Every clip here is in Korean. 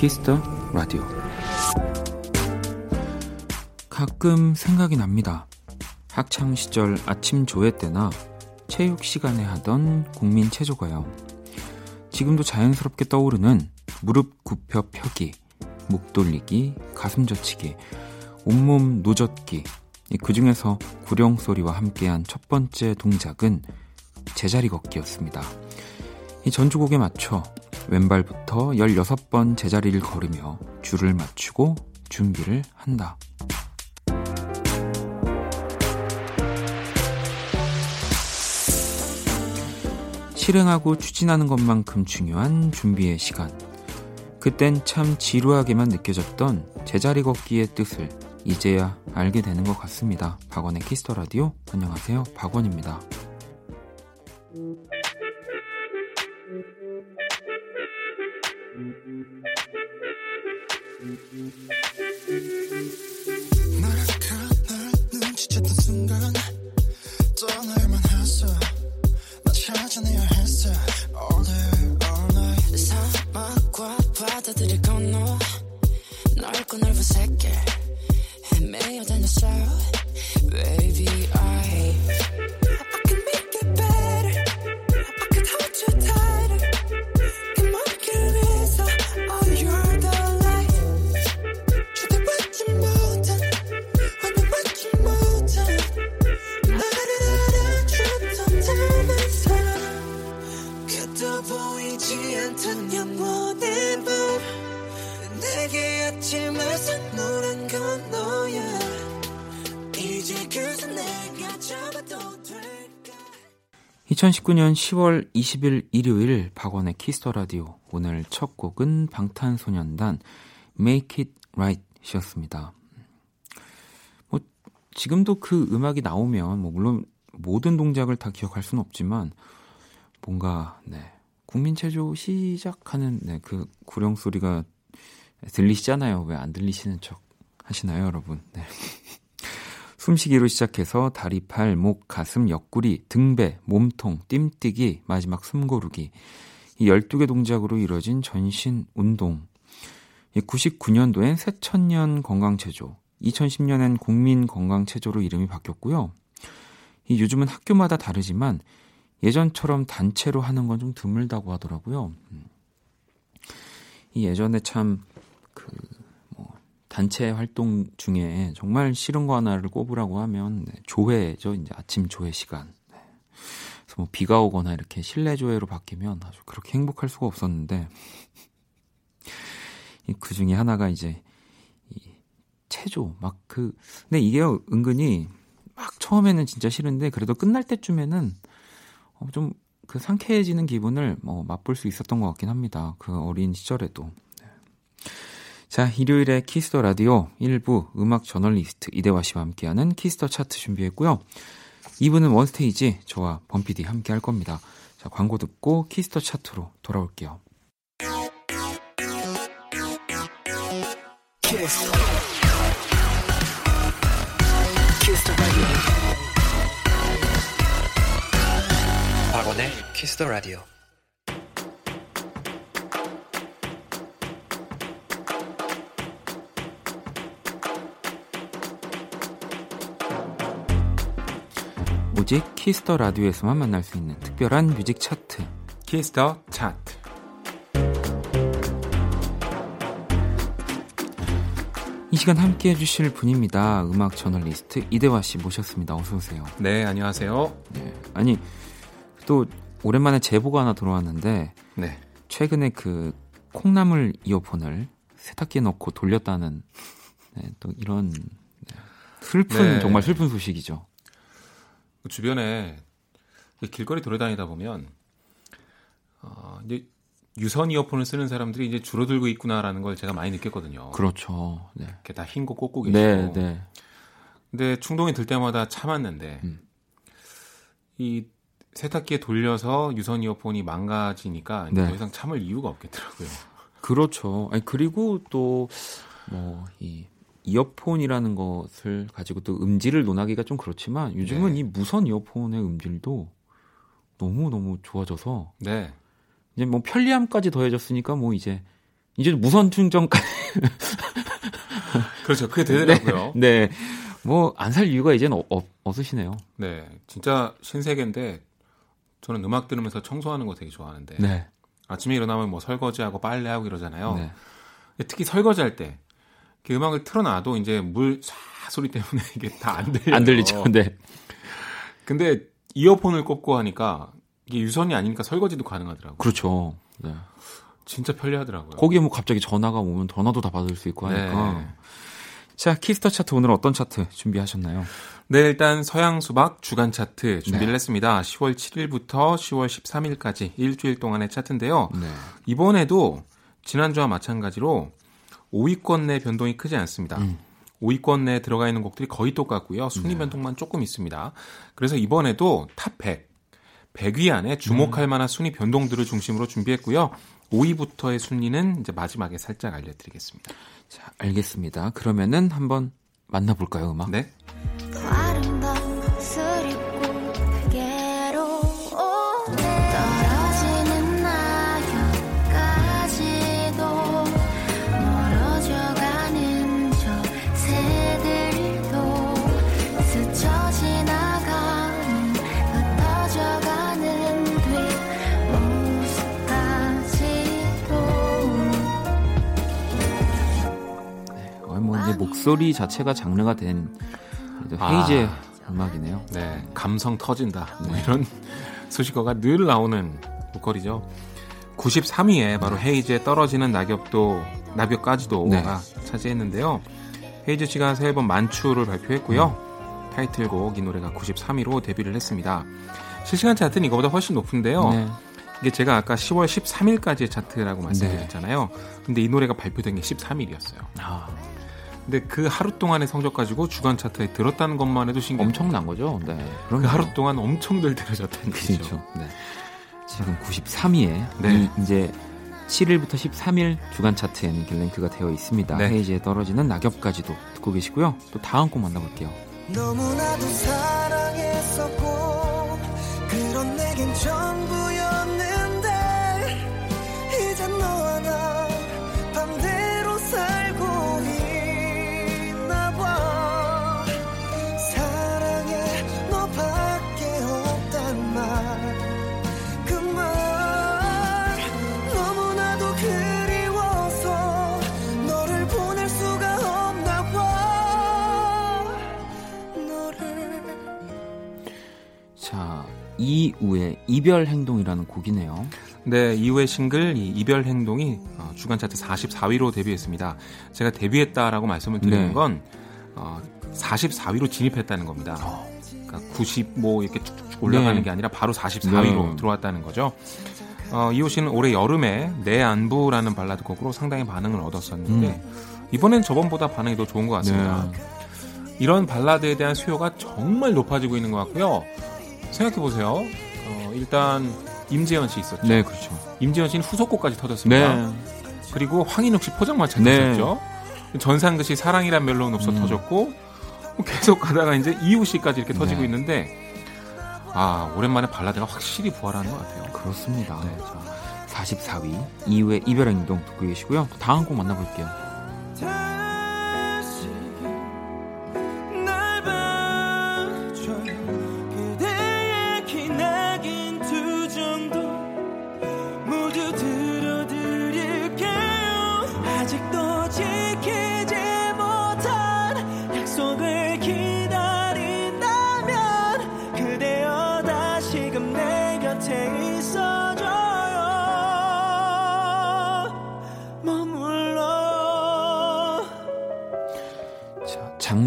Kiss the Radio 가끔 생각이 납니다. 학창 시절 아침 조회 때나 체육 시간에 하던 국민 체조가요. 지금도 자연스럽게 떠오르는 무릎 굽혀 펴기, 목 돌리기, 가슴 젖히기, 온몸 노젓기. 그 중에서 구령 소리와 함께한 첫 번째 동작은 제자리 걷기였습니다. 이 전주곡에 맞춰 왼발부터 16번 제자리를 걸으며 줄을 맞추고 준비를 한다. 실행하고 추진하는 것만큼 중요한 준비의 시간. 그땐 참 지루하게만 느껴졌던 제자리 걷기의 뜻을 이제야 알게 되는 것 같습니다. 박원의 Kiss the Radio. 안녕하세요. 박원입니다. (2019년 10월 20일) 일요일 박원의 Kiss the Radio 오늘 첫 곡은 방탄소년단 Make It Right이었습니다. 뭐 지금도 그 음악이 나오면 뭐 물론 모든 동작을 다 기억할 수는 없지만 뭔가 네 국민 체조 시작하는 네, 그 구령 소리가 들리시잖아요. 왜 안 들리시는 척 하시나요, 여러분? 네. 숨쉬기로 시작해서 다리, 팔, 목, 가슴, 옆구리, 등배, 몸통, 뜀뛰기, 마지막 숨고르기. 이 12개 동작으로 이루어진 전신 운동. 99년도엔 새천년 건강체조, 2010년엔 국민건강체조로 이름이 바뀌었고요. 이 요즘은 학교마다 다르지만 예전처럼 단체로 하는 건 좀 드물다고 하더라고요. 음. 이 예전에 참 단체 활동 중에 정말 싫은 거 하나를 꼽으라고 하면 네, 조회죠. 이제 아침 조회 시간. 네. 그래서 뭐 비가 오거나 이렇게 실내 조회로 바뀌면 아주 그렇게 행복할 수가 없었는데 그 중에 하나가 이제 이 체조 막 그 근데 이게 은근히 막 처음에는 진짜 싫은데 그래도 끝날 때쯤에는 어, 좀그 상쾌해지는 기분을 뭐 맛볼 수 있었던 것 같긴 합니다. 그 어린 시절에도. 네. 자, 일요일에 Kiss the Radio 1부 음악 저널리스트 이대화 씨와 함께하는 Kiss the Chart 준비했고요. 2부는 원스테이지 저와 범피디 함께 할 겁니다. 자, 광고 듣고 Kiss the Chart로 돌아올게요. Kiss. Kiss the Radio. 오직 Kiss the Radio에서만 만날 수 있는 특별한 뮤직 차트. Kiss the Chart. 이 시간 함께 해주실 분입니다. 음악 저널리스트 이대화 씨 모셨습니다. 어서 오세요. 네, 안녕하세요. 네, 아니 또 오랜만에 제보가 하나 들어왔는데 네. 최근에 그 콩나물 이어폰을 세탁기에 넣고 돌렸다는 네, 또 이런 네. 슬픈 네. 정말 슬픈 소식이죠. 그 주변에 길거리 돌아다니다 보면 어, 이제 유선 이어폰을 쓰는 사람들이 이제 줄어들고 있구나라는 걸 제가 많이 느꼈거든요. 그렇죠. 네. 이렇게 다 흰 거 꽂고 계시고. 네, 네. 근데 충동이 들 때마다 참았는데 음. 이 세탁기에 돌려서 유선 이어폰이 망가지니까 네. 더 이상 참을 이유가 없겠더라고요. 그렇죠. 아니 그리고 또 뭐 이 이어폰이라는 것을 가지고 또 음질을 논하기가 좀 그렇지만 요즘은 네. 이 무선 이어폰의 음질도 너무 너무 좋아져서 네. 이제 뭐 편리함까지 더해졌으니까 뭐 이제 이제 무선 충전까지 그렇죠. 그게 되더라고요. 네. 네. 뭐 안 살 이유가 이제는 어, 어, 없으시네요. 네. 진짜 신세계인데 저는 음악 들으면서 청소하는 거 되게 좋아하는데 네. 아침에 일어나면 뭐 설거지하고 빨래하고 이러잖아요. 네. 특히 설거지할 때 그 음악을 틀어놔도 이제 물 쏴 소리 때문에 이게 다 안 들려요. 안 들리죠. 네. 근데 이어폰을 꼽고 하니까 이게 유선이 아니니까 설거지도 가능하더라고요. 그렇죠. 네. 진짜 편리하더라고요. 거기에 뭐 갑자기 전화가 오면 전화도 다 받을 수 있고 하니까. 네. 자, Kiss the Chart 오늘 어떤 차트 준비하셨나요? 네, 일단 서양 수박 주간 차트 준비를 네. 했습니다. 10월 7일부터 10월 13일까지 일주일 동안의 차트인데요. 네. 이번에도 지난주와 마찬가지로 5위권 내 변동이 크지 않습니다. 음. 5위권 내에 들어가 있는 곡들이 거의 똑같고요. 순위 네. 변동만 조금 있습니다. 그래서 이번에도 Top 100, 100위 안에 주목할 음. 만한 순위 변동들을 중심으로 준비했고요. 5위부터의 순위는 이제 마지막에 살짝 알려드리겠습니다. 자, 알겠습니다. 그러면은 한번 만나볼까요, 음악? 네. 목소리 자체가 장르가 된 헤이즈의 아, 음악이네요. 네, 감성 터진다. 뭐 네. 이런 수식어가 늘 나오는 보컬이죠. 93위에 바로 헤이즈의 떨어지는 낙엽도 낙엽까지도가 네. 차지했는데요. 헤이즈 씨가 새 앨범 만추를 발표했고요. 음. 타이틀곡 이 노래가 93위로 데뷔를 했습니다. 실시간 차트는 이거보다 훨씬 높은데요. 네. 이게 제가 아까 10월 13일까지의 차트라고 말씀드렸잖아요. 네. 근데 이 노래가 발표된 게 13일이었어요. 아. 근데 그 하루 동안의 성적 가지고 주간 차트에 들었다는 것만 해도 신기 엄청난 거죠. 네. 그 하루 동안 엄청들 들어졌다는 거죠. 그렇죠. 네. 지금 93위에 네. 이제 7일부터 13일 주간 차트에는 랭크가 되어 있습니다. 네. 헤이즈에 떨어지는 낙엽까지도 듣고 계시고요. 또 다음 곡 만나볼게요. 너무나도 사랑했었고 그런 내겐 전 이우의 이별 행동이라는 곡이네요. 네, 이후의 싱글 이 이별 행동이 어, 주간 차트 44위로 데뷔했습니다. 제가 데뷔했다라고 말씀을 드리는 네. 건 어, 44위로 진입했다는 겁니다. 그러니까 90뭐 이렇게 쭉쭉 올라가는 네. 게 아니라 바로 44위로 네. 들어왔다는 거죠. 어, 이호 씨는 올해 여름에 내 안부라는 발라드 곡으로 상당히 반응을 얻었었는데 음. 이번엔 저번보다 반응이 더 좋은 것 같습니다. 네. 이런 발라드에 대한 수요가 정말 높아지고 있는 것 같고요. 생각해 보세요. 어, 일단 임재현 씨 있었죠. 네, 그렇죠. 임재현 씨는 후속곡까지 터졌습니다. 네. 그리고 황인욱 씨 포장마차 네. 터졌죠. 전상그 씨 사랑이란 멜로는 없어 음. 터졌고 뭐 계속 가다가 이제 이후 씨까지 이렇게 터지고 네. 있는데 아 오랜만에 발라드가 확실히 부활하는 것 같아요. 그렇습니다. 네. 자, 44위 이후의 이별 행동 듣고 계시고요. 다음 곡 만나볼게요.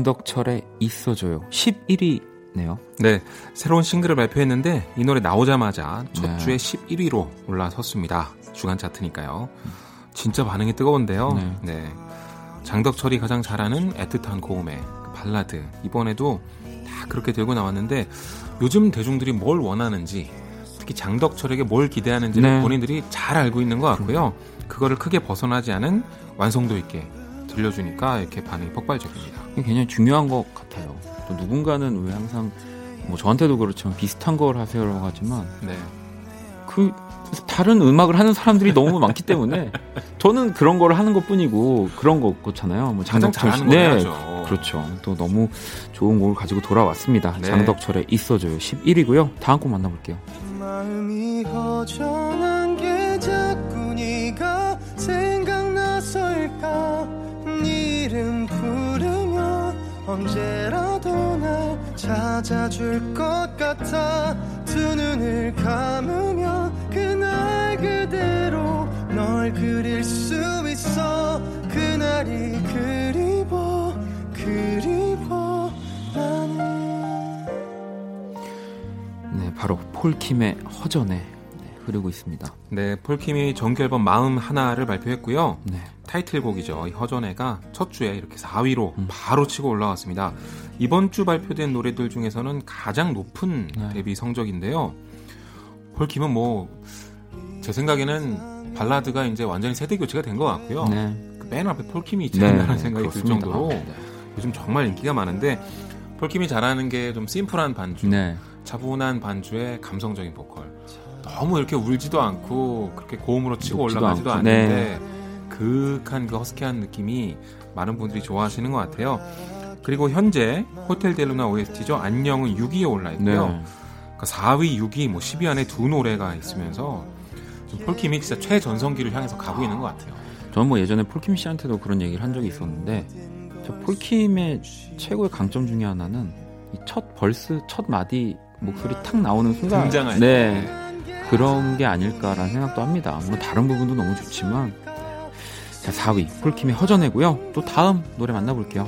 장덕철의 있어줘요. 11위네요. 네. 새로운 싱글을 발표했는데 이 노래 나오자마자 첫 네. 주에 11위로 올라섰습니다. 주간 차트니까요. 진짜 반응이 뜨거운데요. 네. 네. 장덕철이 가장 잘하는 애틋한 고음의 그 발라드. 이번에도 다 그렇게 들고 나왔는데 요즘 대중들이 뭘 원하는지 특히 장덕철에게 뭘 기대하는지를 네. 본인들이 잘 알고 있는 것 같고요. 그거를 크게 벗어나지 않은 완성도 있게 들려주니까 이렇게 반응이 폭발적입니다. 굉장히 중요한 것 같아요. 또 누군가는 왜 항상 뭐 저한테도 그렇지만 비슷한 걸 하세요라고 하지만 네. 그 다른 음악을 하는 사람들이 너무 많기 때문에 저는 그런 걸 하는 것 뿐이고 그런 거 없잖아요. 뭐 장덕철 씨, 네, 하죠. 그렇죠. 또 너무 좋은 곡을 가지고 돌아왔습니다. 네. 장덕철의 있어줘요 11위고요. 다음 곡 만나볼게요. 마 언제라도 날 찾아줄 것 같아 두 눈을 감으면 그날 그대로 널 그릴 수 있어 그날이 그리워 그리워 나는 네 바로 폴킴의 허전에 네, 흐르고 있습니다. 네, 폴킴이 정규 앨범 마음 하나를 발표했고요. 네. 타이틀곡이죠. 허전해가 첫 주에 이렇게 4위로 음. 바로 치고 올라왔습니다. 이번 주 발표된 노래들 중에서는 가장 높은 네. 데뷔 성적인데요. 폴킴은 뭐 제 생각에는 발라드가 이제 완전히 세대 교체가 된 것 같고요. 네. 그맨 앞에 폴킴이 있지 않나라는 네, 생각이 그렇습니다. 들 정도로 네. 요즘 정말 인기가 많은데 폴킴이 잘하는 게 좀 심플한 반주, 네. 차분한 반주에 감성적인 보컬. 너무 이렇게 울지도 않고 그렇게 고음으로 치고 올라가지도 않고. 않는데 네. 그윽한 그 허스키한 느낌이 많은 분들이 좋아하시는 것 같아요. 그리고 현재 호텔 델루나 OST죠. 안녕은 6위에 올라 있고요. 네. 그러니까 4위, 6위, 뭐 10위 안에 두 노래가 있으면서 폴킴이 진짜 최전성기를 향해서 가고 있는 것 같아요. 저는 뭐 예전에 폴킴 씨한테도 그런 얘기를 한 적이 있었는데 저 폴킴의 최고의 강점 중에 하나는 첫 벌스, 첫 마디 목소리 탁 나오는 순간 등장할 네. 그런 게 아닐까라는 생각도 합니다. 뭐 다른 부분도 너무 좋지만 자 4위 폴킴의 허전해고요. 또 다음 노래 만나볼게요.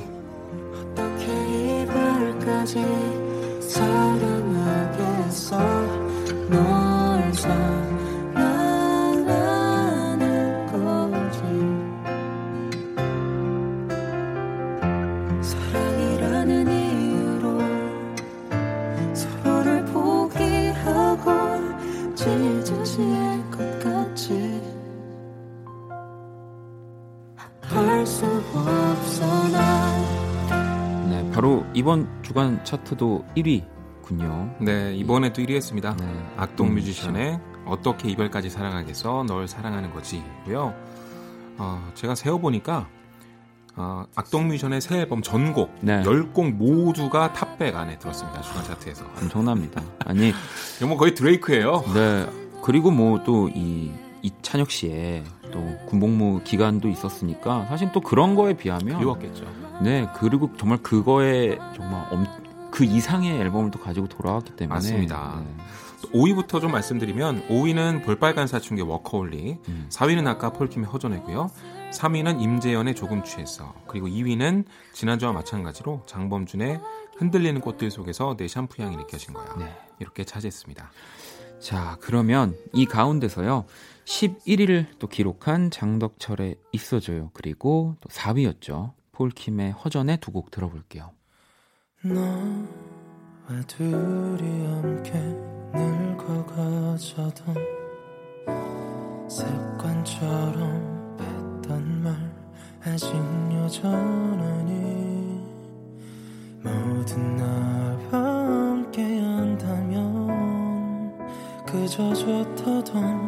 이번 주간 차트도 1위군요. 네, 이번에도 1위 했습니다. 네. 악동 음, 뮤지션의 어떻게 이별까지 사랑하겠어 널 사랑하는 거지고요. 어, 제가 세어보니까 어, 악동 뮤지션의 새 앨범 전곡 네. 10곡 모두가 Top백 안에 들었습니다. 주간 차트에서. 엄청납니다. 아니 이거 뭐 거의 드레이크예요. 네. 그리고 뭐 또 이 이찬혁 씨의 또 군복무 기간도 있었으니까 사실 또 그런 거에 비하면 그리웠겠죠. 네, 그리고 정말 그거에 정말 엄, 그 이상의 앨범을 또 가지고 돌아왔기 때문에 맞습니다. 네. 5위부터 좀 말씀드리면 5위는 볼빨간 사춘기 워커홀리, 음. 4위는 아까 폴킴의 허전했고요. 3위는 임재현의 조금 취했어. 그리고 2위는 지난주와 마찬가지로 장범준의 흔들리는 꽃들 속에서 내 샴푸 향이 느껴진 거야. 네. 이렇게 차지했습니다. 자, 그러면 이 가운데서요. 11위를 또 기록한 장덕철의 있어줘요. 그리고 또 4위였죠. 폴킴의 허전의 두 곡 들어볼게요. 너와 둘이 함께 늙어가자던 습관처럼 했던 말 아직 여전하니 모든 나와 함께 한다면 그저 좋다던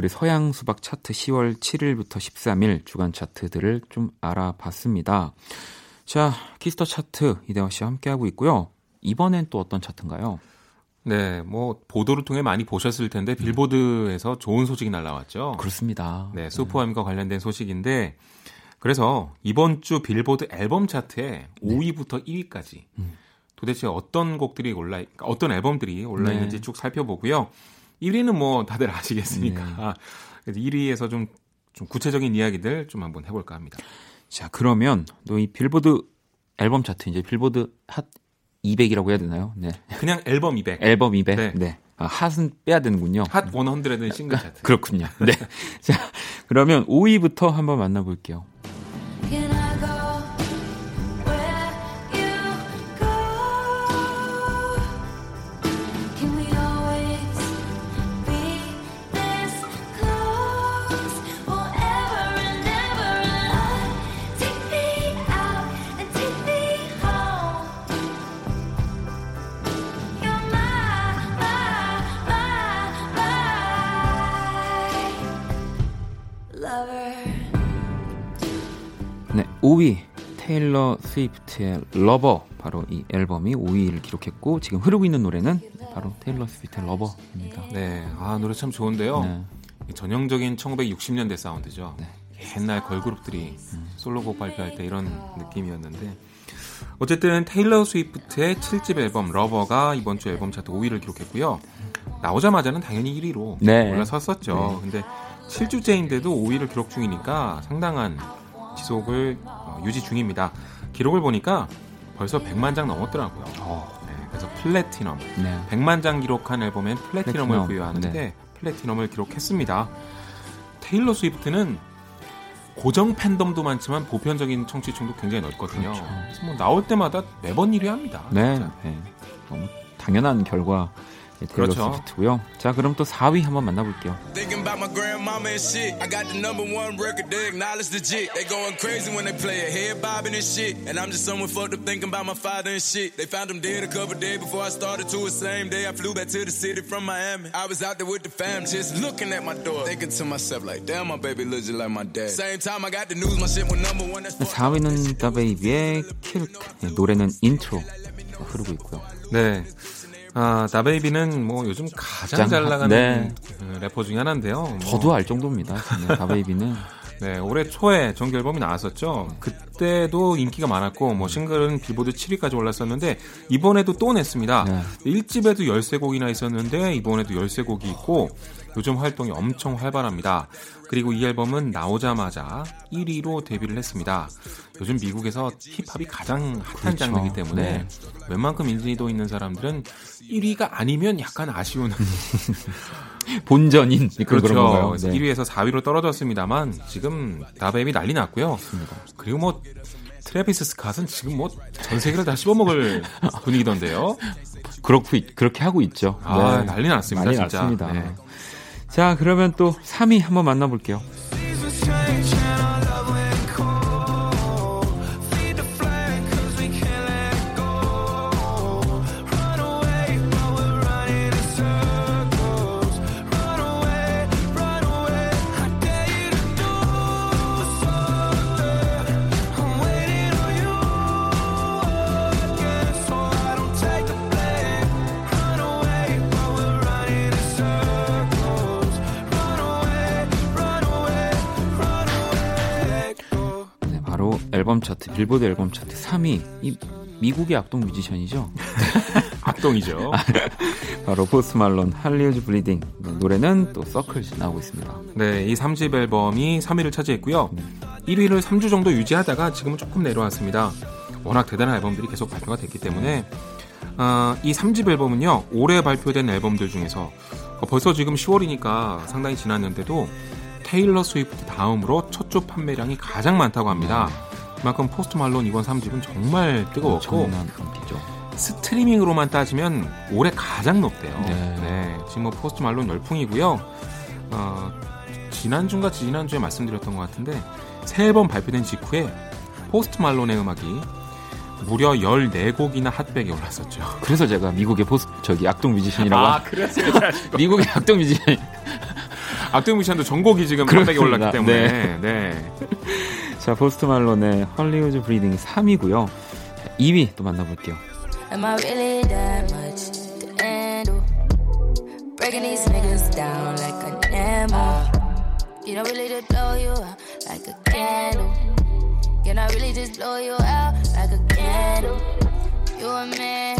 우리 서양 수박 차트 10월 7일부터 13일 주간 차트들을 좀 알아봤습니다. 자, 키스터 차트 이대화 씨와 함께하고 있고요. 이번엔 또 어떤 차트인가요? 네, 뭐 보도를 통해 많이 보셨을 텐데 빌보드에서 좋은 소식이 날라왔죠. 그렇습니다. 네, 슈퍼엠과 네. 관련된 소식인데 그래서 이번 주 빌보드 앨범 차트에 네. 5위부터 1위까지 음. 도대체 어떤 곡들이 올라 어떤 앨범들이 올라 있는지 네. 쭉 살펴보고요. 1위는 뭐 다들 아시겠으니까. 네. 그래서 1위에서 좀, 좀 구체적인 이야기들 좀 한번 해볼까 합니다. 자, 그러면 또 이 빌보드 앨범 차트 이제 빌보드 핫 200이라고 해야 되나요? 네. 그냥 앨범 200. 앨범 200. 네. 네. 아, 핫은 빼야 되는군요. 핫 100는 싱글 차트. 그렇군요. 네. 자, 그러면 5위부터 한번 만나볼게요. 5위 테일러 스위프트의 Lover 바로 이 앨범이 5위를 기록했고 지금 흐르고 있는 노래는 바로 테일러 스위프트의 Lover입니다. 네, 아 노래 참 좋은데요. 네. 전형적인 1960년대 사운드죠. 네. 옛날 걸그룹들이 음. 솔로곡 발표할 때 이런 느낌이었는데 어쨌든 테일러 스위프트의 7집 앨범 Lover가 이번 주 앨범 차트 5위를 기록했고요. 나오자마자는 당연히 1위로 네. 올라섰었죠. 네. 근데 7주째인데도 5위를 기록 중이니까 상당한 지속을 어, 유지 중입니다. 기록을 보니까 벌써 100만 장 넘었더라고요. 어. 네, 그래서 플래티넘. 네. 100만 장 기록한 앨범엔 플래티넘을 플래티넘. 부여하는데 네. 플래티넘을 기록했습니다. 테일러 스위프트는 고정 팬덤도 많지만 보편적인 청취층도 굉장히 넓거든요. 그렇죠. 그래서 뭐 나올 때마다 매번 1위 합니다. 네. 네. 너무 당연한 결과 네, 테일러 그렇죠. 스위프트고요. 자, 그럼 또 4위 한번 만나볼게요. 4위는 다베이비의 Kirk 노래는 인트로 흐르고 있고요. 네. 아, 다베이비는 뭐 요즘 가장 잘 나가는 네. 그 래퍼 중에 하나인데요. 뭐. 저도 알 정도입니다. 다베이비는. 네, 올해 초에 정규 앨범이 나왔었죠. 그때도 인기가 많았고, 뭐 싱글은 빌보드 7위까지 올랐었는데, 이번에도 또 냈습니다. 네. 1집에도 13곡이나 있었는데, 이번에도 13곡이 있고, 요즘 활동이 엄청 활발합니다. 그리고 이 앨범은 나오자마자 1위로 데뷔를 했습니다. 요즘 미국에서 힙합이 가장 핫한 그렇죠. 장르이기 때문에 네. 웬만큼 인지도 있는 사람들은 1위가 아니면 약간 아쉬운 본전인 그렇죠. 그런 건가요? 네. 1위에서 4위로 떨어졌습니다만 지금 다베이비 난리 났고요. 맞습니다. 그리고 뭐 트래비스 스캇은 지금 뭐 전 세계를 다 씹어먹을 분위기던데요. 그렇고 그렇게 하고 있죠. 아 네. 난리 났습니다. 난리 진짜. 났습니다. 네. 자 그러면 또 3위 한번 만나볼게요. 차트, 빌보드 앨범 차트 3위. 이 미국의 악동 뮤지션이죠. 악동이죠. 바로 포스트 말론 Hollywood Bleeding 노래는 또 Circles 나오고 있습니다. 네, 이 3집 앨범이 3위를 차지했고요. 네. 1위를 3주 정도 유지하다가 지금은 조금 내려왔습니다. 워낙 대단한 앨범들이 계속 발표가 됐기 때문에 어, 이 3집 앨범은요 올해 발표된 앨범들 중에서 어, 벌써 지금 10월이니까 상당히 지났는데도 테일러 스위프트 다음으로 첫 주 판매량이 가장 많다고 합니다. 네. 그만큼 포스트 말론 이번 3집은 정말 뜨거웠고 스트리밍으로만 따지면 올해 가장 높대요. 네. 네. 지금 뭐 포스트 말론 열풍이고요. 어, 지난주인가 지난주에 말씀드렸던 것 같은데 새 앨범 발표된 직후에 포스트 말론의 음악이 무려 14곡이나 Hot백에 올랐었죠. 그래서 제가 미국의 포스 저기 악동 뮤지션이라고 아, 그랬어요. 미국의 악동 뮤지션 악동 뮤지션도 전곡이 지금 판백에 올랐기 때문에. 네. 네. 자, 포스트 말론의 헐리우드 브리딩 3위고요. 2위 또 만나볼게요. Am I really that much to handle? Breaking these niggas down like an ammo. You don't really just blow you out like a candle. Can I really just blow you out like a candle? You a man.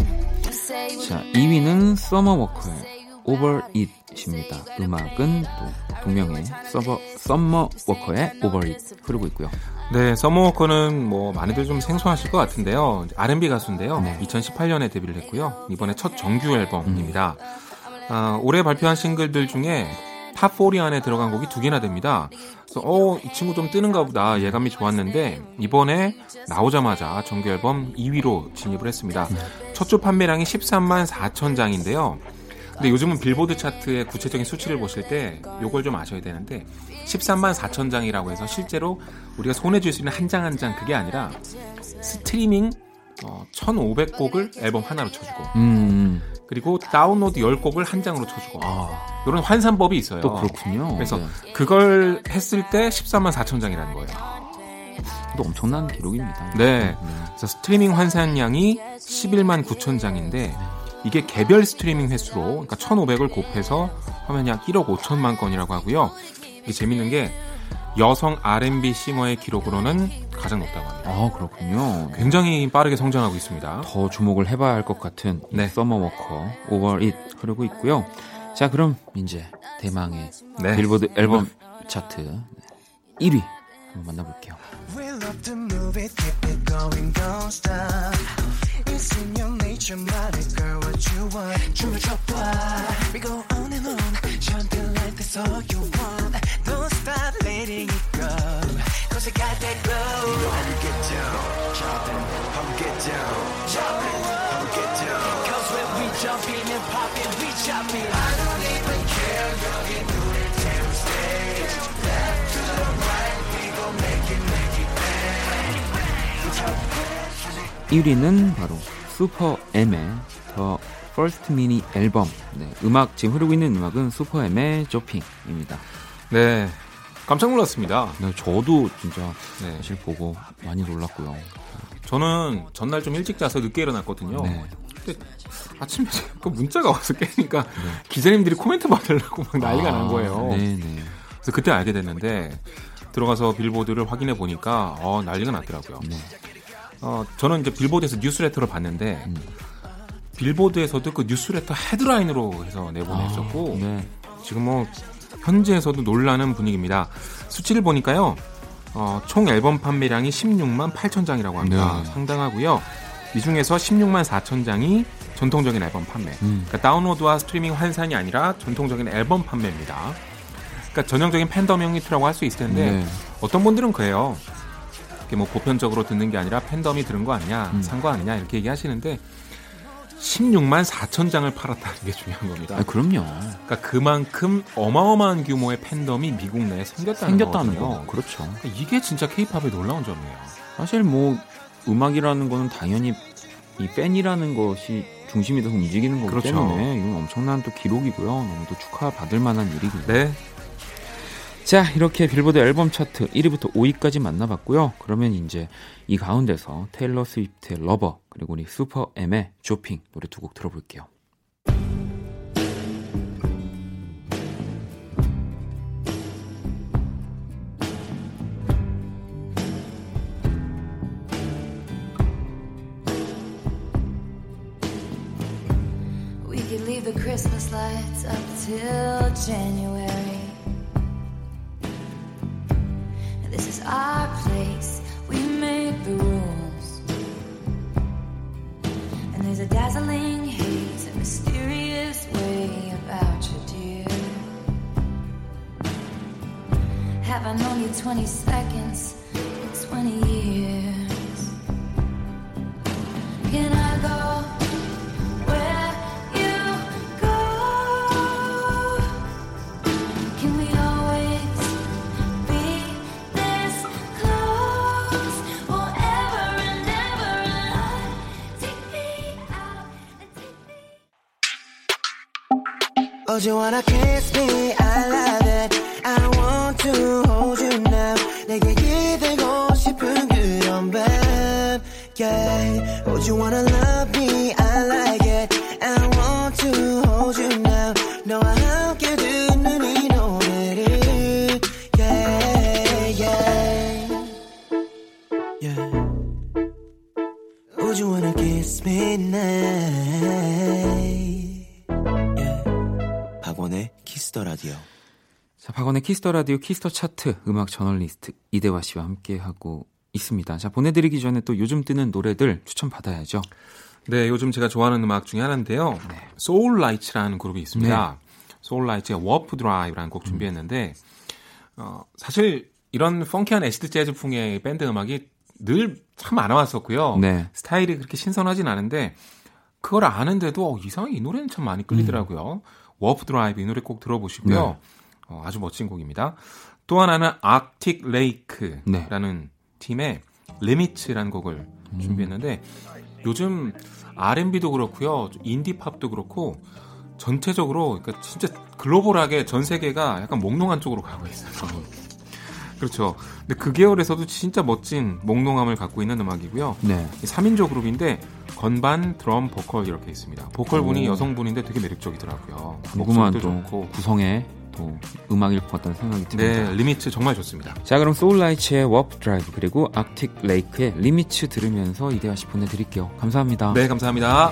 자, 2위는 서머워커의 Over It입니다. 음악은 또 동명의 서버, 썸머 워커의 Over It 흐르고 있고요. 네, 서머 워커는 뭐 많이들 좀 생소하실 것 같은데요. R&B 가수인데요. 네. 2018년에 데뷔를 했고요. 이번에 첫 정규 앨범입니다. 음. 아, 올해 발표한 싱글들 중에 Top 40 안에 들어간 곡이 두 개나 됩니다. 그래서 어, 이 친구 좀 뜨는가 보다 예감이 좋았는데 이번에 나오자마자 정규 앨범 2위로 진입을 했습니다. 음. 첫주 판매량이 13만 4천 장인데요. 근데 요즘은 빌보드 차트의 구체적인 수치를 보실 때 요걸 좀 아셔야 되는데 13만 4천 장이라고 해서 실제로 우리가 손에 쥘 수 있는 한 장 한 장 그게 아니라 스트리밍 어, 1,500곡을 앨범 하나로 쳐주고 음. 그리고 다운로드 10곡을 한 장으로 쳐주고 아. 이런 환산법이 있어요. 또 그렇군요. 그래서 네. 그걸 했을 때 14만 4천 장이라는 거예요. 또 엄청난 기록입니다. 네. 네. 그래서 스트리밍 환산량이 11만 9천 장인데 이게 개별 스트리밍 횟수로 그러니까 1,500을 곱해서 하면 약 1억 5천만 건이라고 하고요. 이게 재밌는 게 여성 R&B 싱어의 기록으로는 가장 높다고 합니다. 아 그렇군요. 굉장히 빠르게 성장하고 있습니다. 더 주목을 해봐야 할 것 같은 네. 서머워커 오버 잇 흐르고 있고요. 자 그럼 이제 대망의 네. 빌보드 앨범 차트 1위 한번 만나볼게요. Jumping stop letting it go. Cause I got that glow. You know how to get down. Jumping, how we get down. Jumping, we get down. Cause when we jump in and pop in, we in. I don't even care, do it damn stage. Left to the right, we gon' make it, make it bang. 1위는 바로 슈퍼 M의 더 퍼스트 미니 앨범. 네, 음악 지금 흐르고 있는 음악은 슈퍼 M의 쇼핑입니다. 네. 깜짝 놀랐습니다. 네, 저도 진짜 네. 사실 보고 많이 놀랐고요. 저는 전날 좀 일찍 자서 늦게 일어났거든요. 네. 근데 아침에 그 문자가 와서 깨니까 네. 기자님들이 코멘트 받으려고 막 난리가 아, 난 거예요. 네네. 네. 그래서 그때 알게 됐는데 들어가서 빌보드를 확인해 보니까 어, 난리가 났더라고요. 네. 어, 저는 이제 빌보드에서 뉴스레터를 봤는데 음. 빌보드에서도 그 뉴스레터 헤드라인으로 해서 내보냈었고 아, 네. 지금 뭐 현지에서도 놀라는 분위기입니다. 수치를 보니까요. 어, 총 앨범 판매량이 16만 8천 장이라고 합니다. 네. 상당하고요. 이 중에서 16만 4천 장이 전통적인 앨범 판매. 음. 그러니까 다운로드와 스트리밍 환산이 아니라 전통적인 앨범 판매입니다. 그러니까 전형적인 팬덤형 히트라고 할 수 있을 텐데 네. 어떤 분들은 그래요. 이렇게 뭐 보편적으로 듣는 게 아니라 팬덤이 들은 거 아니냐, 음. 산거 아니냐 이렇게 얘기하시는데 16만 4천 장을 팔았다는 게 중요한 겁니다. 아, 그럼요. 그러니까 그만큼 어마어마한 규모의 팬덤이 미국 내에 생겼다는, 생겼다는 거. 그렇죠. 그러니까 이게 진짜 케이팝의 놀라운 점이에요. 사실 뭐 음악이라는 거는 당연히 이 팬이라는 것이 중심이 돼서 움직이는 거기 그렇죠. 때문에 이건 엄청난 또 기록이고요. 너무 또 축하받을 만한 일이고요. 네. 자, 이렇게 빌보드 앨범 차트 1위부터 5위까지 만나봤고요. 그러면 이제 이 가운데서 테일러 스위프트의 Lover, 그리고 우리 슈퍼 M의 Jopping 노래 두 곡 들어볼게요. Our place. We make the rules. And there's a dazzling haze, a mysterious way about you, dear. Have I known you 20 seconds, 키스 더 라디오 키스 더 차트 음악 저널리스트 이대화 씨와 함께 하고 있습니다. 자, 보내드리기 전에 또 요즘 뜨는 노래들 추천 받아야죠. 네, 요즘 제가 좋아하는 음악 중에 하나인데요. 네. 소울 라이츠라는 그룹이 있습니다. 네. 소울 라이츠의 Warp Drive라는 곡 준비했는데 음. 어, 사실 이런 펑키한 acid 재즈풍의 밴드 음악이 늘 참 많이 나왔었고요. 네. 스타일이 그렇게 신선하진 않은데 그걸 아는데도 어, 이상하게 이 노래는 참 많이 끌리더라고요. 음. Warp Drive 이 노래 꼭 들어보시고요. 네. 어, 아주 멋진 곡입니다. 또 하나는 아틱 레이크라는 네. 팀의 리미츠라는 곡을 음. 준비했는데 요즘 R&B도 그렇고요. 인디 팝도 그렇고 전체적으로 그러니까 진짜 글로벌하게 전 세계가 약간 몽롱한 쪽으로 가고 있어요. 그렇죠. 근데 그 계열에서도 진짜 멋진 몽롱함을 갖고 있는 음악이고요. 네. 3인조 그룹인데 건반, 드럼, 보컬 이렇게 있습니다. 보컬 분이 여성분인데 되게 매력적이더라고요. 궁금한 또 좋고 구성에 또 음악일 것 같다는 생각이 듭니다. 네, 리미츠 정말 좋습니다. 자, 그럼 소울라이츠의 Warp Drive 그리고 악틱 레이크의 Limits 들으면서 이대화 씨 보내드릴게요. 감사합니다. 네, 감사합니다.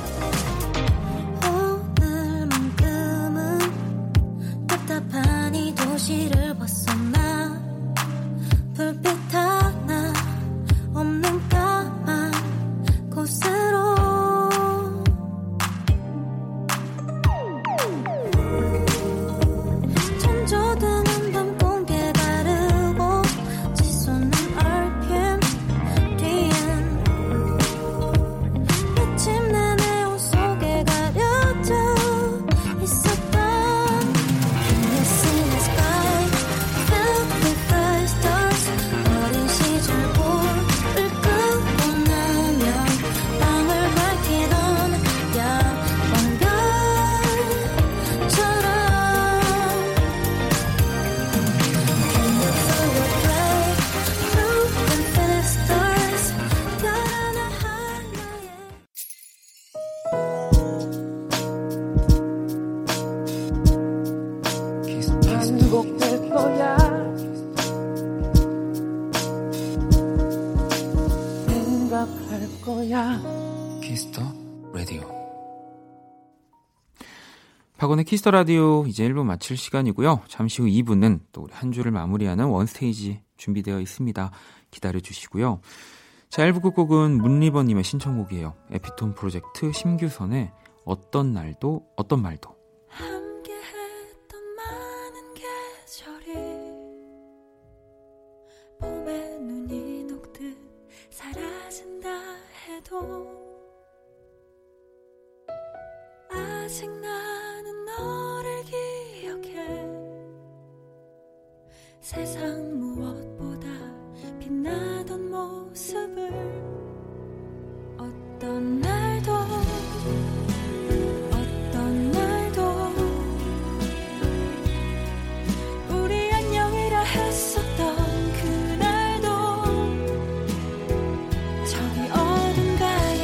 박원의 키스 더 라디오 이제 1부 마칠 시간이고요. 잠시 후 2부는 또 우리 한 주를 마무리하는 원스테이지 준비되어 있습니다. 기다려 주시고요. 자, 1부 끝곡은 문리버님의 신청곡이에요. 에피톤 프로젝트 심규선의 어떤 날도 어떤 말도. 세상 무엇보다 빛나던 모습을 어떤 날도 어떤 날도 우리 안녕이라 했었던 그날도 저기 어딘가에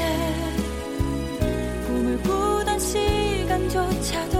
꿈을 꾸던 시간조차도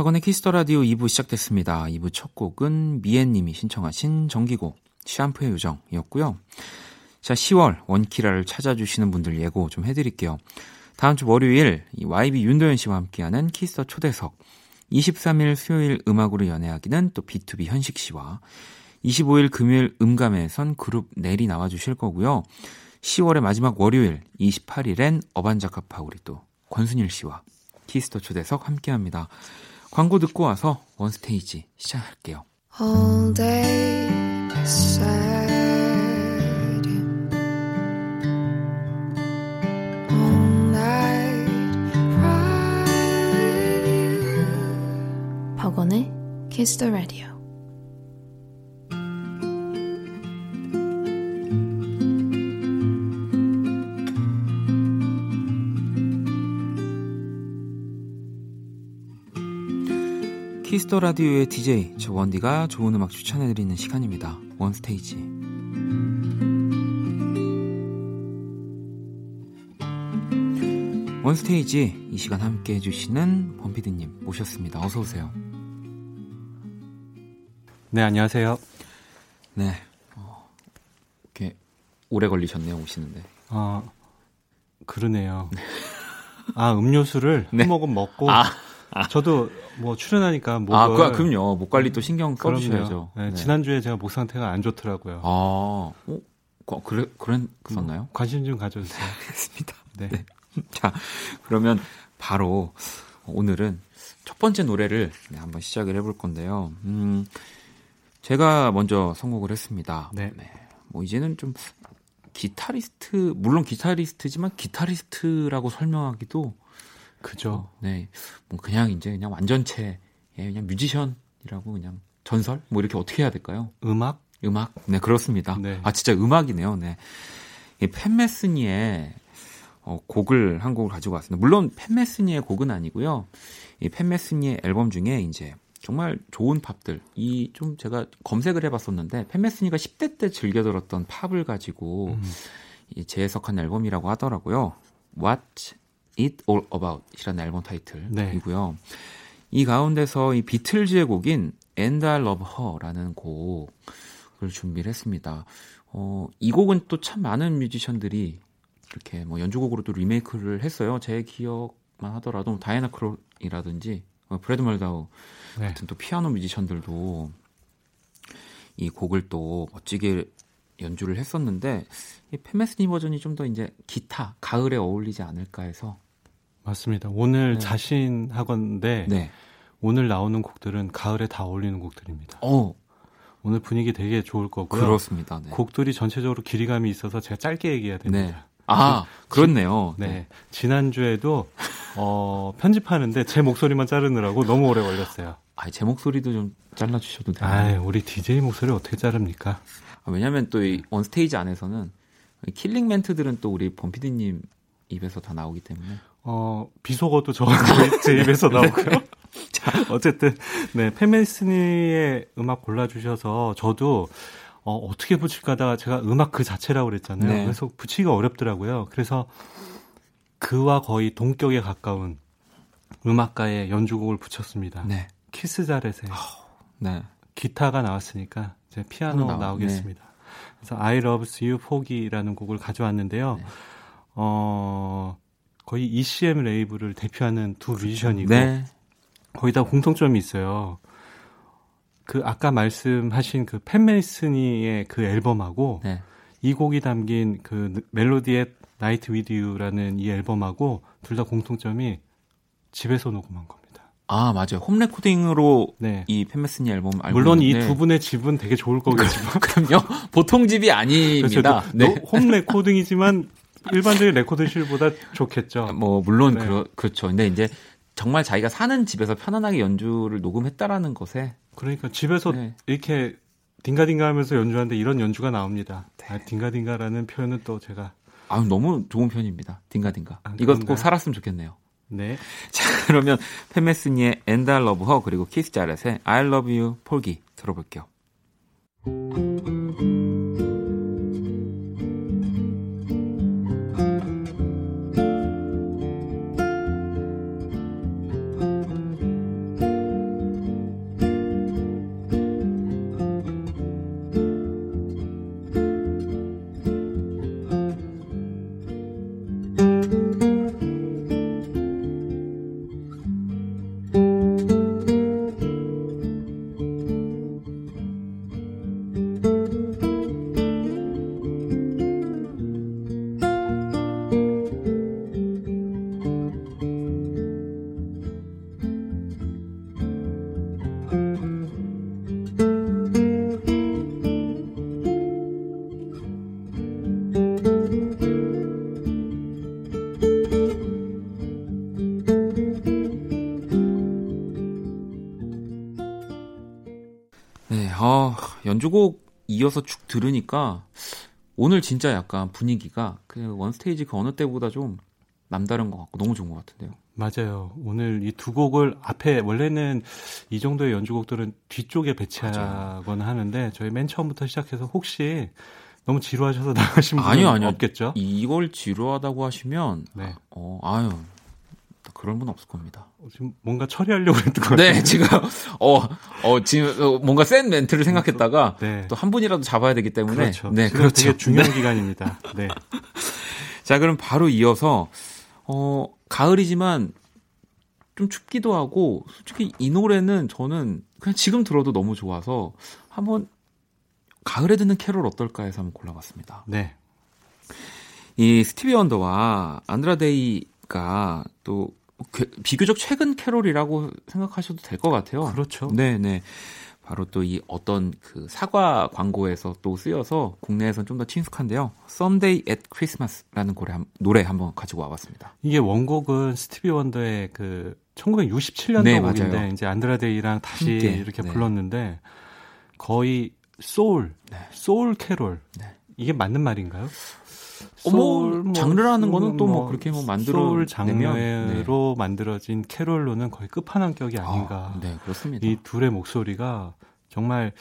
박원의 키스 더 라디오 2부 시작됐습니다. 2부 첫 곡은 미애님이 신청하신 정기고 샴푸의 요정이었고요. 자, 10월 원키라를 찾아주시는 분들 예고 좀 해드릴게요. 다음 주 월요일 YB 윤도현 씨와 함께하는 키스 더 초대석 23일 수요일 음악으로 연애하기는 또 B2B 현식 씨와 25일 금요일 음감에선 그룹 넬이 나와주실 거고요. 10월의 마지막 월요일 28일엔 어반자카파 우리 또 권순일 씨와 키스터 초대석 함께합니다. 광고 듣고 와서 원스테이지 시작할게요. All day sad. All night cry with you. 박원의 Kiss the Radio. 키스 더 라디오의 DJ 저 원디가 좋은 음악 추천해드리는 시간입니다. 원스테이지. 원스테이지 이 시간 함께 해주시는 범피디님 모셨습니다. 어서 오세요. 네 안녕하세요. 네 어, 이렇게 오래 걸리셨네요 오시는데. 아 그러네요. 아 음료수를 네. 한 모금 먹고. 아. 아. 저도 뭐 출연하니까 목을 아, 그, 그럼요. 목 관리 또 신경 써주셔야죠. 네, 네. 지난주에 제가 목 상태가 안 좋더라고요. 아, 어? 그래, 그랬었나요? 뭐, 관심 좀 가져주세요. 알겠습니다. 네. 네. 자, 그러면 바로 오늘은 첫 번째 노래를 네, 한번 시작을 해볼 건데요. 음, 제가 먼저 선곡을 했습니다. 네. 네. 뭐 이제는 좀 기타리스트, 물론 기타리스트지만 기타리스트라고 설명하기도 그죠. 어, 네. 뭐 그냥 이제 그냥 완전체, 예, 그냥 뮤지션이라고 그냥 전설? 뭐 이렇게 어떻게 해야 될까요? 음악? 음악? 네, 그렇습니다. 네. 아, 진짜 음악이네요. 네. 이 팬메스니의 어, 곡을 한 곡을 가지고 왔습니다. 물론 팬메스니의 곡은 아니고요. 이 팬메스니의 앨범 중에 이제 정말 좋은 팝들, 이 좀 제가 검색을 해봤었는데 팬메스니가 10대 때 즐겨 들었던 팝을 가지고 음. 이 재해석한 앨범이라고 하더라고요. What's It All About이라는 앨범 타이틀이고요. 네. 이 가운데서 이 비틀즈의 곡인 And I Love Her라는 곡을 준비를 했습니다. 어, 이 곡은 또 참 많은 뮤지션들이 이렇게 뭐 연주곡으로 도 리메이크를 했어요. 제 기억만 하더라도 다이애나 크롤이라든지 어, 브래드 멀다우 네. 같은 또 피아노 뮤지션들도 이 곡을 또 멋지게 연주를 했었는데 이 페메스니 버전이 좀 더 이제 기타 가을에 어울리지 않을까 해서 맞습니다. 오늘 네. 자신 하건데 네. 오늘 나오는 곡들은 가을에 다 어울리는 곡들입니다. 어. 오늘 분위기 되게 좋을 거고요. 그렇습니다. 네. 곡들이 전체적으로 길이감이 있어서 제가 짧게 얘기해야 됩니다. 네. 아, 그렇네요. 네. 네. 지난주에도 어, 편집하는데 제 목소리만 자르느라고 너무 오래 걸렸어요. 아, 제 목소리도 좀 잘라 주셔도 돼요. 아, 우리 DJ 목소리 어떻게 자릅니까? 아, 왜냐면 또이 원스테이지 안에서는 killing 멘트들은 또 우리 범피디 님 입에서 다 나오기 때문에. 어, 비속어도 저, 제 입에서 네. 나오고요. 자, 어쨌든, 네, 팻 메시니의 음악 골라주셔서 저도, 어, 어떻게 붙일까 하다가 제가 음악 그 자체라고 그랬잖아요. 네. 그래서 붙이기가 어렵더라고요. 그래서 그와 거의 동격에 가까운 음악가의 연주곡을 붙였습니다. 네. 키스 자렛의. 네. 기타가 나왔으니까 이제 피아노 나오, 나오겠습니다. 네. 그래서 I Loves You Porgy라는 곡을 가져왔는데요. 네. 어, 거의 ECM 레이블을 대표하는 두 뮤지션이고 네. 거의 다 공통점이 있어요. 그 아까 말씀하신 그 팻 메시니의 그 앨범하고 네. 이 곡이 담긴 그 Melody At Night With You라는 이 앨범하고 둘 다 공통점이 집에서 녹음한 겁니다. 아, 맞아요. 홈 레코딩으로 네. 이 팻 메시니 앨범 알고 물론 이 두 분의 집은 되게 좋을 거겠지만 그럼요. 보통 집이 아닙니다. 그렇죠. 네. 홈 레코딩이지만 일반적인 레코드실보다 좋겠죠. 뭐 물론 네. 그러, 그렇죠. 근데 이제 정말 자기가 사는 집에서 편안하게 연주를 녹음했다라는 것에 그러니까 집에서 네. 이렇게 딩가딩가 하면서 연주하는데 이런 연주가 나옵니다. 네. 아, 딩가딩가라는 표현은 또 제가 아 너무 좋은 편입니다. 딩가딩가. 아, 이것 꼭 살았으면 좋겠네요. 네. 자, 그러면 페메스니의 Love Her 그리고 키스 자렛의 I Love You 폴기 들어볼게요. 이어서 쭉 들으니까 오늘 진짜 약간 분위기가 그 원스테이지 그 어느 때보다 좀 남다른 것 같고 너무 좋은 것 같은데요. 맞아요. 오늘 이 두 곡을 앞에 원래는 이 정도의 연주곡들은 뒤쪽에 배치하거나 맞아요. 하는데 저희 맨 처음부터 시작해서 혹시 너무 지루하셔서 나가신 분은 아니요, 아니요. 없겠죠? 이걸 지루하다고 하시면 네. 어, 아유 그런 분 없을 겁니다. 어, 지금 뭔가 처리하려고 했던 것 같아요. 네, 지금 어, 어 지금 어, 뭔가 센 멘트를 생각했다가 네. 또한 분이라도 잡아야 되기 때문에 그렇죠. 네, 그렇죠. 되게 중요한 네. 기간입니다. 네. 자, 그럼 바로 이어서 어, 가을이지만 좀 춥기도 하고 솔직히 이 노래는 저는 그냥 지금 들어도 너무 좋아서 한번 가을에 듣는 캐롤 어떨까 해서 한번 골라봤습니다. 네. 이 스티비 원더와 안드라데이가 또 비교적 최근 캐롤이라고 생각하셔도 될 것 같아요. 그렇죠. 네, 네. 바로 또 이 어떤 그 사과 광고에서 또 쓰여서 국내에선 좀 더 친숙한데요. Someday at Christmas라는 노래, 노래 한번 가지고 와봤습니다. 이게 원곡은 스티비 원더의 그 1967년도 네, 곡인데 맞아요. 이제 안드라데이랑 다시 함께, 이렇게 네. 불렀는데 거의 소울, 네. 소울 캐롤. 네. 이게 맞는 말인가요? 소울 뭐, 장르라는 거는 또뭐 뭐 그렇게 뭐 만들어 소울 장르로 네. 만들어진 캐롤로는 거의 끝판왕격이 아, 아닌가. 아, 네, 그렇습니다. 이 둘의 목소리가 정말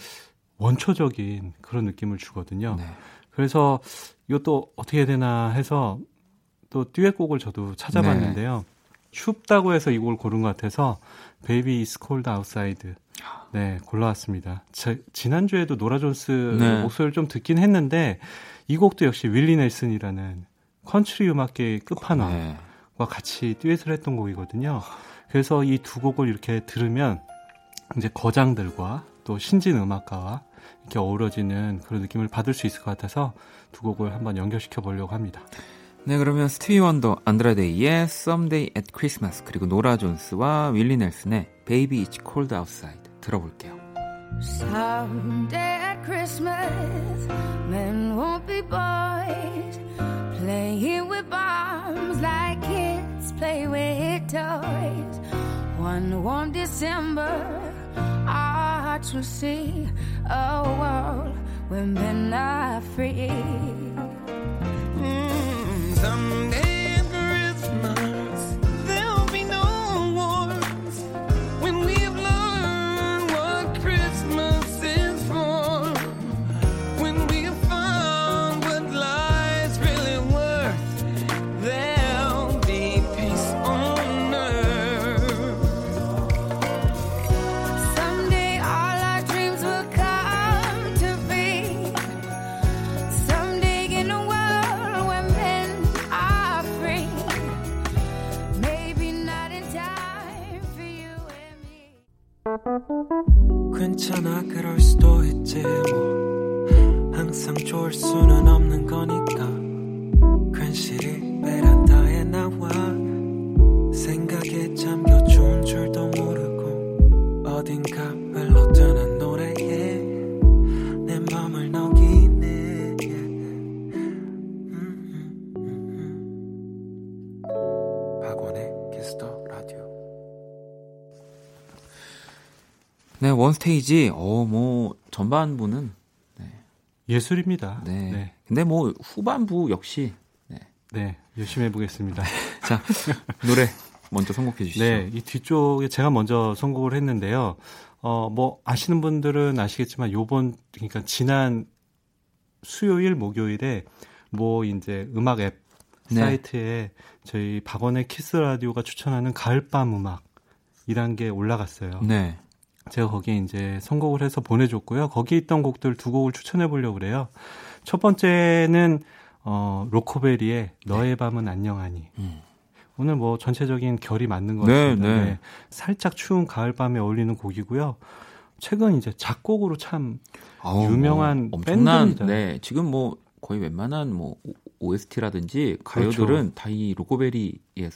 원초적인 그런 느낌을 주거든요. 네. 그래서 이것도 어떻게 해야 되나 해서 또 듀엣곡을 저도 찾아봤는데요. 네. 춥다고 해서 이 곡을 고른 것 같아서 Baby It's Cold Outside 네 골라왔습니다. 자, 지난주에도 노라 존스 네. 목소리를 좀 듣긴 했는데 이 곡도 역시 윌리 넬슨이라는 컨트리 음악계의 끝판왕과 네. 같이 듀엣을 했던 곡이거든요. 그래서 이 두 곡을 이렇게 들으면 이제 거장들과 또 신진 음악가와 이렇게 어우러지는 그런 느낌을 받을 수 있을 것 같아서 두 곡을 한번 연결시켜 보려고 합니다. 네, 그러면 스티비 원더 안드라데이의 Someday at Christmas 그리고 노라 존스와 윌리 넬슨의 Baby It's Cold Outside 들어볼게요. Someday at Christmas, men won't be boys, playing with bombs like kids play with toys. One warm December, our hearts will see a world where men are free. Mm, someday. 괜찮아 그럴 수도 있지. 뭐 항상 좋을 수는 없는 거니까 네, 원 스테이지 어 뭐 전반부는 네. 예술입니다. 네. 네. 근데 뭐 후반부 역시 네. 네, 열심히 해 보겠습니다. 자, 노래 먼저 선곡해 주시죠. 네, 이 뒤쪽에 제가 먼저 선곡을 했는데요. 어, 뭐 아시는 분들은 아시겠지만 요번 그러니까 지난 수요일 목요일에 뭐 이제 음악 앱 네. 사이트에 저희 박원의 키스 더 라디오가 추천하는 가을밤 음악이란 게 올라갔어요. 네. 제가 거기에 이제 선곡을 해서 보내줬고요. 거기에 있던 곡들 두 곡을 추천해 보려고 그래요. 첫 번째는 어, 로코베리의 너의 네. 밤은 안녕하니. 음. 오늘 뭐 전체적인 결이 맞는 것 네, 같습니다. 네, 네. 살짝 추운 가을밤에 어울리는 곡이고요. 최근 이제 작곡으로 참 아우, 유명한 뭐 엄청난, 밴드입니다. 네, 지금 뭐 거의 웬만한 뭐 OST라든지 가요들은 그렇죠. 다이 로코베리의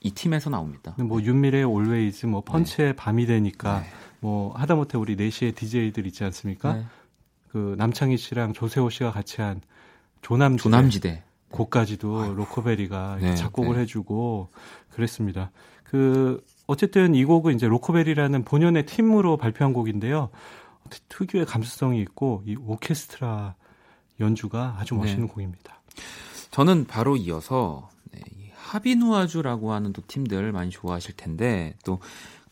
이 팀에서 나옵니다. 뭐 윤미래의 Always, 뭐 펀치의 네. 밤이 되니까 네. 뭐 하다못해 우리 4시의 DJ들 있지 않습니까? 네. 그 남창희 씨랑 조세호 씨가 같이 한 조남지대, 조남지대. 곡까지도 아이고. 로코베리가 네, 작곡을 네. 해주고 그랬습니다. 그 어쨌든 이 곡은 이제 로코베리라는 본연의 팀으로 발표한 곡인데요. 특유의 감수성이 있고 이 오케스트라 연주가 아주 네. 멋있는 네. 곡입니다. 저는 바로 이어서 네, 하비누아주라고 하는 또 팀들 많이 좋아하실 텐데 또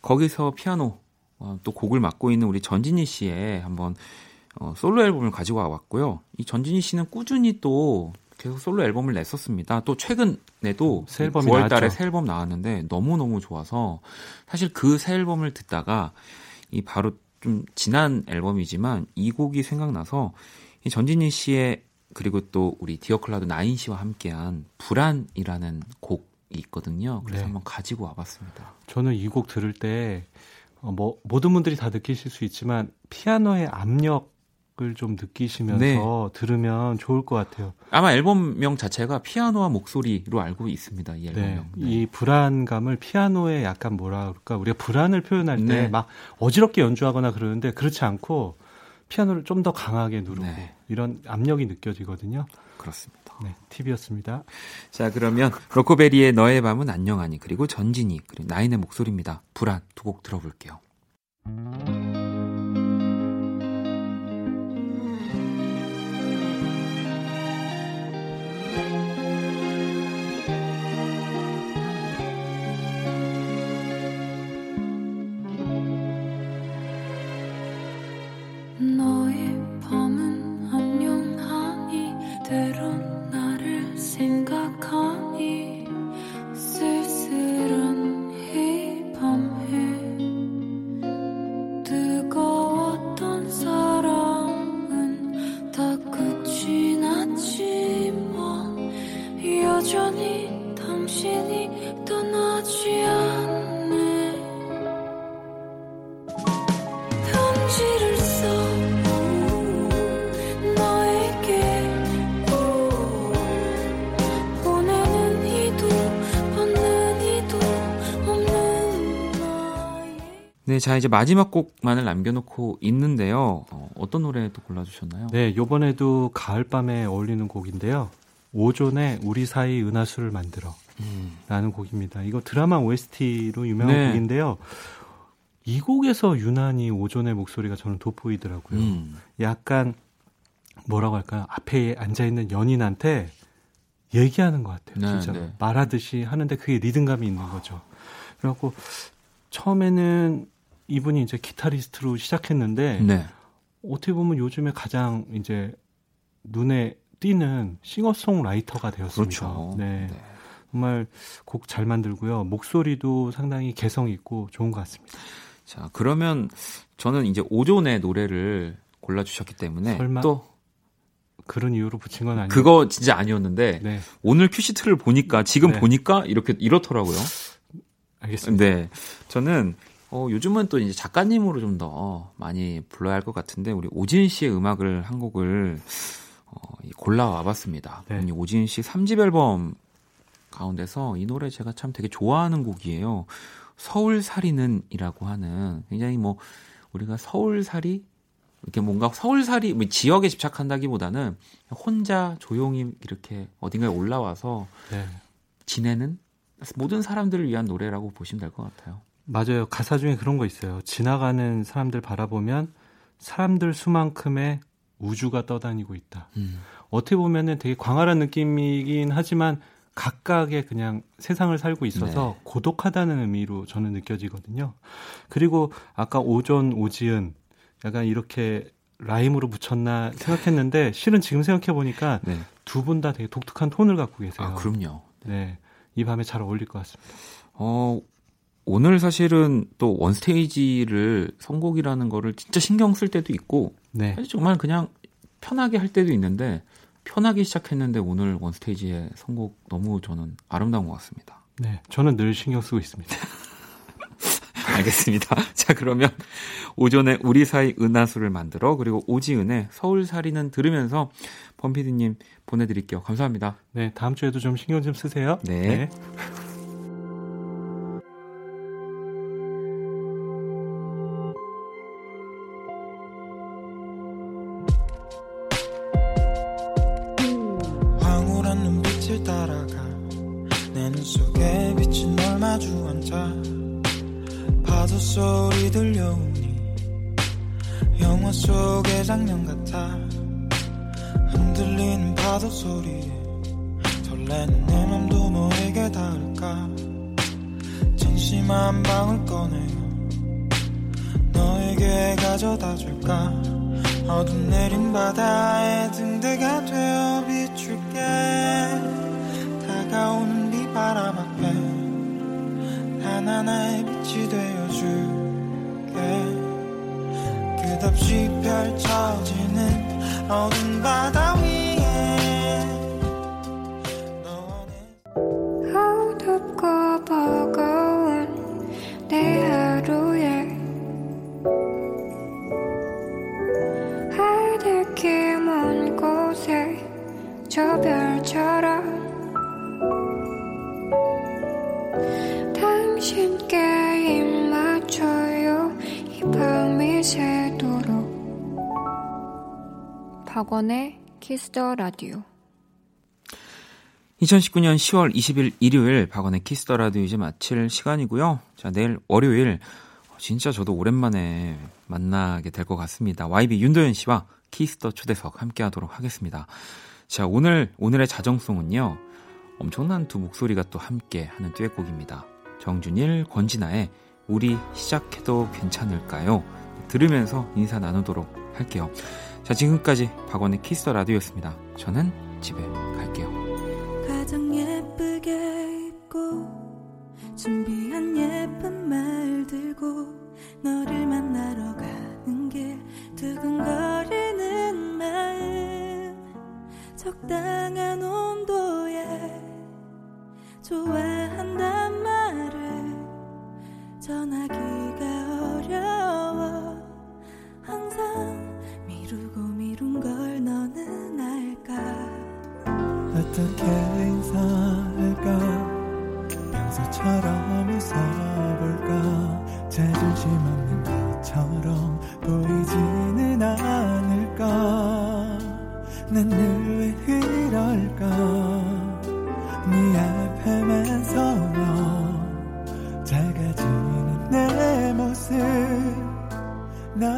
거기서 피아노 어, 또 곡을 맡고 있는 우리 전진희 씨의 한번 어, 솔로 앨범을 가지고 와봤고요. 이 전진희 씨는 꾸준히 또 계속 솔로 앨범을 냈었습니다. 또 최근에도 새 앨범이 9월 달에 새 앨범 나왔는데 너무너무 좋아서 사실 그 새 앨범을 듣다가 이 바로 좀 지난 앨범이지만 이 곡이 생각나서 이 전진희 씨의 그리고 또 우리 디어클라드 나인 씨와 함께한 불안이라는 곡이 있거든요. 그래서 네. 한번 가지고 와봤습니다. 저는 이 곡 들을 때 어, 뭐 모든 분들이 다 느끼실 수 있지만 피아노의 압력 을 좀 느끼시면서 네. 들으면 좋을 것 같아요. 아마 앨범명 자체가 피아노와 목소리로 알고 있습니다. 이 앨범명. 네. 네. 이 불안감을 피아노에 약간 뭐라 그럴까 우리가 불안을 표현할 때막 네. 어지럽게 연주하거나 그러는데 그렇지 않고 피아노를 좀 더 강하게 누르고 네. 이런 압력이 느껴지거든요. 그렇습니다. 네, 팁이었습니다. 자, 그러면 로코베리의 너의 밤은 안녕하니 그리고 전진이 그리고 나인의 목소리입니다. 불안 두 곡 들어볼게요. 자 이제 마지막 곡만을 남겨놓고 있는데요. 어, 어떤 노래 또 골라주셨나요? 네, 요번에도 가을밤에 어울리는 곡인데요. 오존의 우리 사이 은하수를 만들어 음. 라는 곡입니다. 이거 드라마 OST로 유명한 네. 곡인데요. 이 곡에서 유난히 오존의 목소리가 저는 돋보이더라고요. 음. 약간 뭐라고 할까요? 앞에 앉아 있는 연인한테 얘기하는 것 같아요. 네, 진짜 네. 말하듯이 하는데 그게 리듬감이 있는 거죠. 그래갖고 처음에는 이분이 이제 기타리스트로 시작했는데 네. 어떻게 보면 요즘에 가장 이제 눈에 띄는 싱어송라이터가 되었습니다. 그렇죠. 네. 네. 정말 곡 잘 만들고요. 목소리도 상당히 개성 있고 좋은 것 같습니다. 자, 그러면 저는 이제 오존의 노래를 골라주셨기 때문에 또 그런 이유로 붙인 건 아니에요. 그거 진짜 아니었는데 네. 오늘 큐시트를 보니까 지금 네. 보니까 이렇게 이렇더라고요. 알겠습니다. 네, 저는 어, 요즘은 또 이제 작가님으로 좀 더 많이 불러야 할 것 같은데 우리 오진 씨의 음악을 한 곡을 어, 골라와 봤습니다. 네. 오진 씨 3집 앨범 가운데서 이 노래 제가 참 되게 좋아하는 곡이에요. 서울살이는이라고 하는 굉장히 뭐 우리가 서울살이 이렇게 뭔가 서울살이 뭐 지역에 집착한다기보다는 혼자 조용히 이렇게 어딘가에 올라와서 네. 지내는 모든 사람들을 위한 노래라고 보시면 될 것 같아요. 맞아요. 가사 중에 그런 거 있어요. 지나가는 사람들 바라보면 사람들 수만큼의 우주가 떠다니고 있다. 음. 어떻게 보면은 되게 광활한 느낌이긴 하지만 각각의 그냥 세상을 살고 있어서 네. 고독하다는 의미로 저는 느껴지거든요. 그리고 아까 오존, 오지은 약간 이렇게 라임으로 붙였나 생각했는데 실은 지금 생각해 보니까 네. 두분 다 되게 독특한 톤을 갖고 계세요. 아, 그럼요. 네. 이 밤에 잘 어울릴 것 같습니다. 어, 오늘 사실은 또 원스테이지를 선곡이라는 거를 진짜 신경 쓸 때도 있고 네. 정말 그냥 편하게 할 때도 있는데 편하게 시작했는데 오늘 원스테이지의 선곡 너무 저는 아름다운 것 같습니다. 네, 저는 늘 신경 쓰고 있습니다. 알겠습니다. 자, 그러면 오전에 우리 사이 은하수를 만들어 그리고 오지은의 서울살이는 들으면서 범피디님 보내드릴게요. 감사합니다. 네, 다음 주에도 좀 신경 좀 쓰세요. 네. 네. 박원의 키스더 라디오 2019년 10월 20일 일요일 박원의 키스더 라디오 이제 마칠 시간이고요. 자, 내일 월요일 진짜 저도 오랜만에 만나게 될 것 같습니다. YB 윤도현 씨와 키스더 초대석 함께 하도록 하겠습니다. 자, 오늘 오늘의 자정송은요. 엄청난 두 목소리가 또 함께 하는 듀엣곡입니다. 정준일, 권진아의 우리 시작해도 괜찮을까요? 들으면서 인사 나누도록 할게요. 자, 지금까지 박원의 키스 라디오였습니다. 저는 집에 갈게요. 가장 예쁘게 입고 준비한 예쁜 말 들고 너를 만나러 가는 길 두근거리는 마음 적당한 온도에 좋아한단 말을 전하기가 어려워 항상 미루고 미룬 걸 너는 알까? 어떻게 인사할까? 평소처럼 웃어볼까? 자존심 없는 것처럼 보이지는 않을까? 난 늘 왜 이럴까? 네 앞에만 서면 작아지는 내 모습. 나